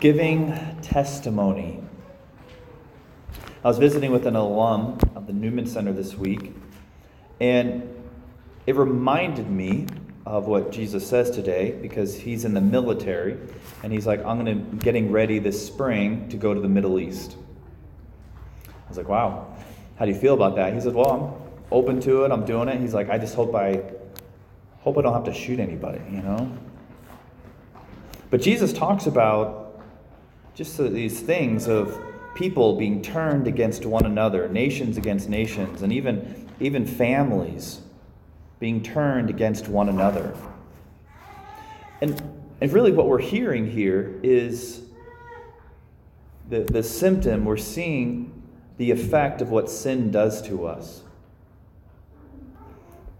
Giving testimony. I was visiting with an alum of the Newman Center this week, and it reminded me of what Jesus says today because he's in the military and he's like, I'm gonna getting ready this spring to go to the Middle East. I was like, wow, how do you feel about that? He said, Well, I'm open to it, I'm doing it. He's like, I just hope I hope I don't have to shoot anybody, you know? But Jesus talks about just these things of people being turned against one another, nations against nations, and even, even families being turned against one another. And, and really, what we're hearing here is the, the symptom, we're seeing the effect of what sin does to us.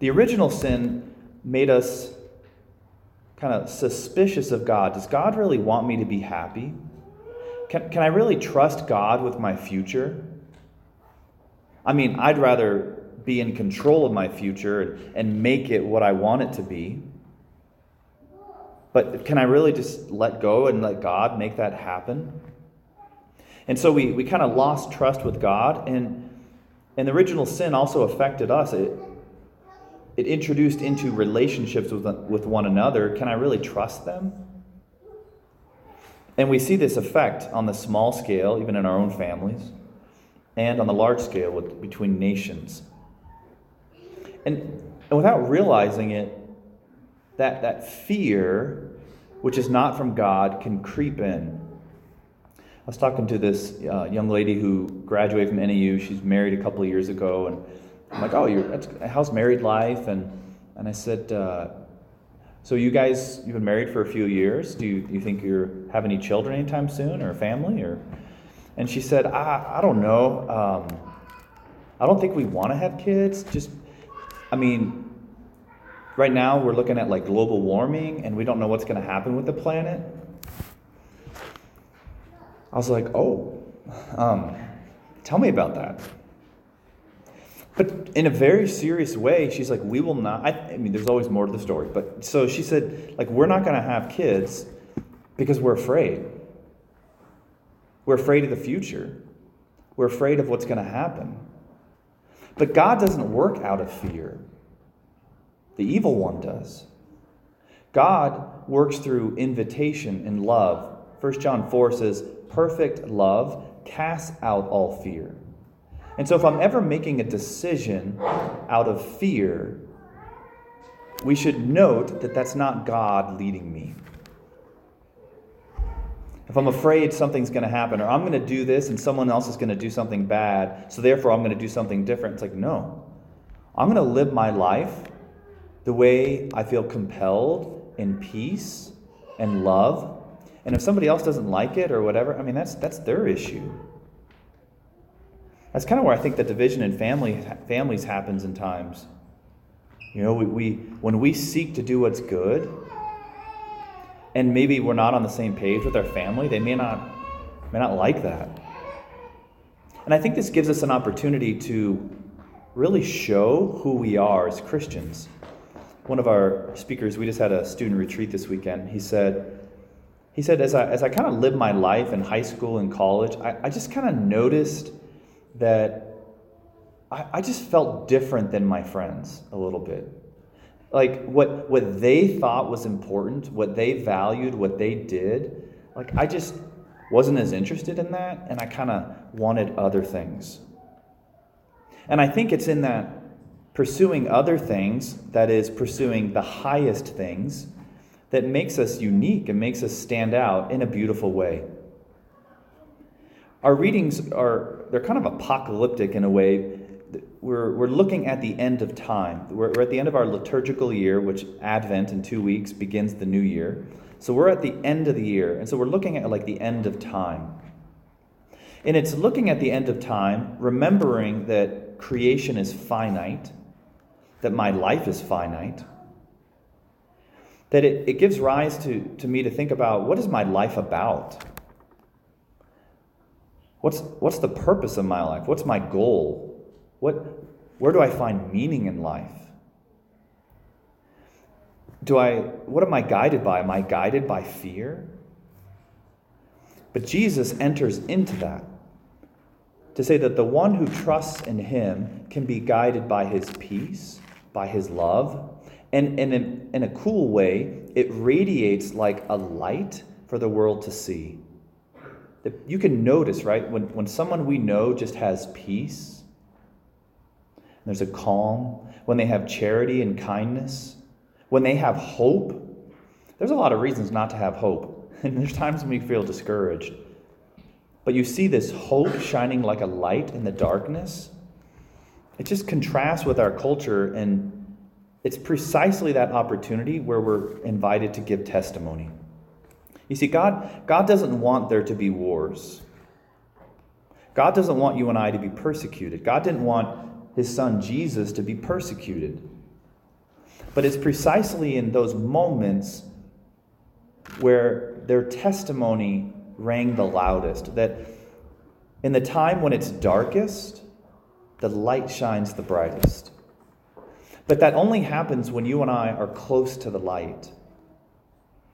The original sin made us kind of suspicious of God. Does God really want me to be happy? Can, can I really trust God with my future? I mean, I'd rather be in control of my future and make it what I want it to be. But can I really just let go and let God make that happen? And so we, we kind of lost trust with God, and, and the original sin also affected us. It, it introduced into relationships with, with one another. Can I really trust them? And we see this effect on the small scale, even in our own families, and on the large scale with, between nations. And, and without realizing it, that, that fear, which is not from God, can creep in. I was talking to this uh, young lady who graduated from NAU. She's married a couple of years ago, and I'm like, "Oh, you're how's married life?" And and I said, uh, "So you guys, you've been married for a few years. Do you, do you think you have any children anytime soon, or a family, or?" And she said, "I I don't know. Um, I don't think we want to have kids. Just I mean, right now we're looking at like global warming and we don't know what's going to happen with the planet. I was like, oh, um, tell me about that. But in a very serious way, she's like, we will not. I, I mean, there's always more to the story. But so she said, like, we're not going to have kids because we're afraid. We're afraid of the future. We're afraid of what's going to happen. But God doesn't work out of fear, the evil one does. God works through invitation and love. 1 John 4 says, Perfect love casts out all fear. And so, if I'm ever making a decision out of fear, we should note that that's not God leading me. If I'm afraid something's going to happen, or I'm going to do this and someone else is going to do something bad, so therefore I'm going to do something different, it's like, no. I'm going to live my life the way I feel compelled in peace and love. And if somebody else doesn't like it or whatever, I mean, that's, that's their issue. That's kind of where I think the division in family, families happens in times. You know, we, we, when we seek to do what's good, and maybe we're not on the same page with our family, they may not, may not like that. And I think this gives us an opportunity to really show who we are as Christians. One of our speakers, we just had a student retreat this weekend. He said, he said, as I, as I kind of lived my life in high school and college, I, I just kind of noticed that I, I just felt different than my friends a little bit. Like what what they thought was important what they valued what they did like i just wasn't as interested in that and i kind of wanted other things. And i think it's in that pursuing other things that is pursuing the highest things that makes us unique and makes us stand out in a beautiful way our readings are they're kind of apocalyptic in a way we're, we're looking at the end of time. We're, we're at the end of our liturgical year, which Advent in two weeks begins the new year. So we're at the end of the year. And so we're looking at like the end of time. And it's looking at the end of time, remembering that creation is finite, that my life is finite, that it, it gives rise to, to me to think about what is my life about? What's, what's the purpose of my life? What's my goal? What, where do I find meaning in life? Do I, what am I guided by? Am I guided by fear? But Jesus enters into that to say that the one who trusts in him can be guided by his peace, by his love, and, and in, in a cool way, it radiates like a light for the world to see. You can notice, right, when, when someone we know just has peace, there's a calm, when they have charity and kindness, when they have hope, there's a lot of reasons not to have hope. And there's times when we feel discouraged. But you see this hope shining like a light in the darkness. It just contrasts with our culture, and it's precisely that opportunity where we're invited to give testimony. You see, God, God doesn't want there to be wars. God doesn't want you and I to be persecuted. God didn't want his son Jesus to be persecuted. But it's precisely in those moments where their testimony rang the loudest that in the time when it's darkest, the light shines the brightest. But that only happens when you and I are close to the light.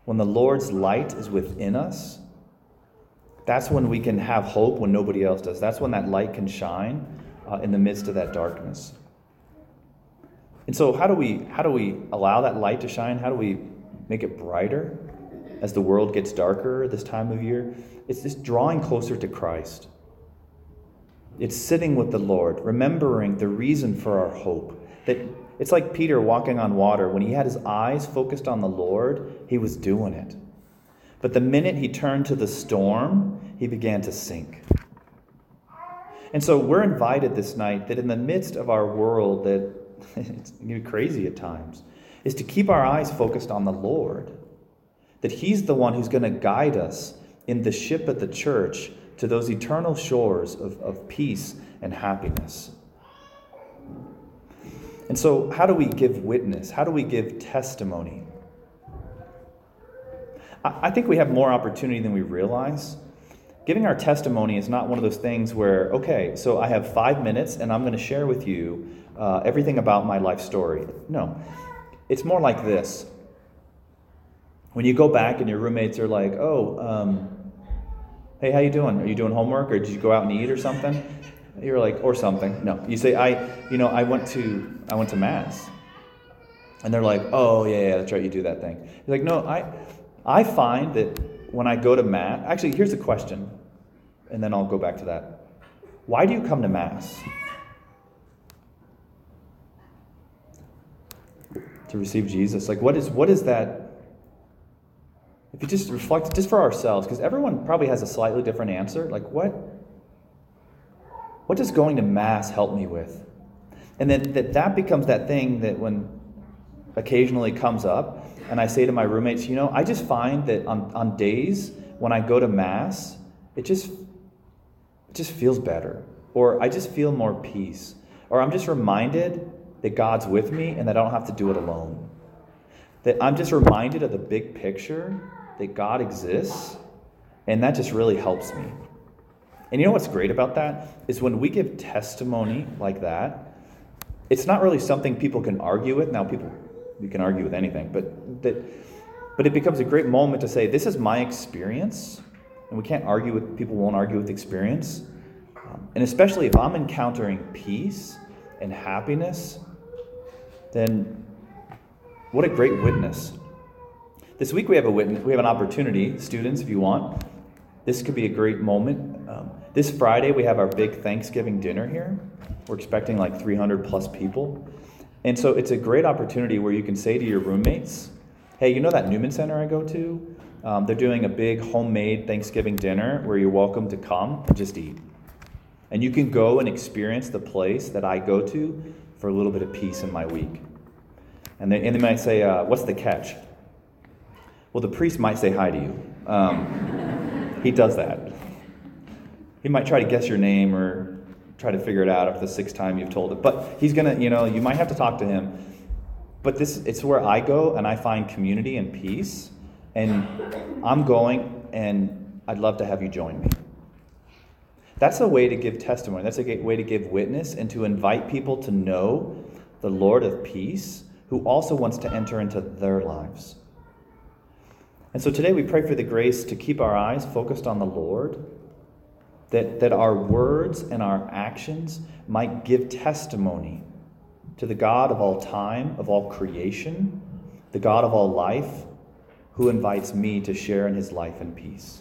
When the Lord's light is within us, that's when we can have hope when nobody else does. That's when that light can shine uh, in the midst of that darkness. And so, how do we how do we allow that light to shine? How do we make it brighter as the world gets darker this time of year? It's just drawing closer to Christ. It's sitting with the Lord, remembering the reason for our hope. That it's like Peter walking on water. When he had his eyes focused on the Lord, he was doing it. But the minute he turned to the storm, he began to sink. And so we're invited this night that in the midst of our world that it's crazy at times, is to keep our eyes focused on the Lord. That He's the one who's going to guide us in the ship of the church to those eternal shores of, of peace and happiness. And so, how do we give witness? How do we give testimony? I think we have more opportunity than we realize. Giving our testimony is not one of those things where, okay, so I have five minutes and I'm going to share with you uh, everything about my life story. No, it's more like this. When you go back and your roommates are like, oh, um, hey, how you doing? Are you doing homework or did you go out and eat or something? You're like, or something. No, you say, I, you know, I went to, I went to mass. And they're like, oh, yeah, yeah, that's right, you do that thing. You're like, no, I, I find that when I go to mass, actually, here's a question, and then I'll go back to that. Why do you come to mass? To receive Jesus? Like, what is, what is that? If you just reflect, just for ourselves, because everyone probably has a slightly different answer. Like, what? What does going to Mass help me with? And then that, that becomes that thing that when occasionally comes up, and I say to my roommates, you know, I just find that on, on days when I go to Mass, it just it just feels better. Or I just feel more peace. Or I'm just reminded that God's with me and that I don't have to do it alone. That I'm just reminded of the big picture that God exists, and that just really helps me. And you know what's great about that? Is when we give testimony like that, it's not really something people can argue with. Now, people, you can argue with anything, but that, but it becomes a great moment to say, this is my experience, and we can't argue with, people won't argue with experience. Um, and especially if I'm encountering peace and happiness, then what a great witness. This week we have a witness, we have an opportunity, students, if you want. This could be a great moment. Um, this Friday, we have our big Thanksgiving dinner here. We're expecting like 300 plus people. And so it's a great opportunity where you can say to your roommates, hey, you know that Newman Center I go to? Um, they're doing a big homemade Thanksgiving dinner where you're welcome to come and just eat. And you can go and experience the place that I go to for a little bit of peace in my week. And they, and they might say, uh, What's the catch? Well, the priest might say hi to you. Um, he does that. He might try to guess your name or try to figure it out after the sixth time you've told it. But he's gonna, you know, you might have to talk to him. But this, it's where I go and I find community and peace. And I'm going, and I'd love to have you join me. That's a way to give testimony. That's a way to give witness and to invite people to know the Lord of peace who also wants to enter into their lives. And so today we pray for the grace to keep our eyes focused on the Lord, that, that our words and our actions might give testimony to the God of all time, of all creation, the God of all life, who invites me to share in his life and peace.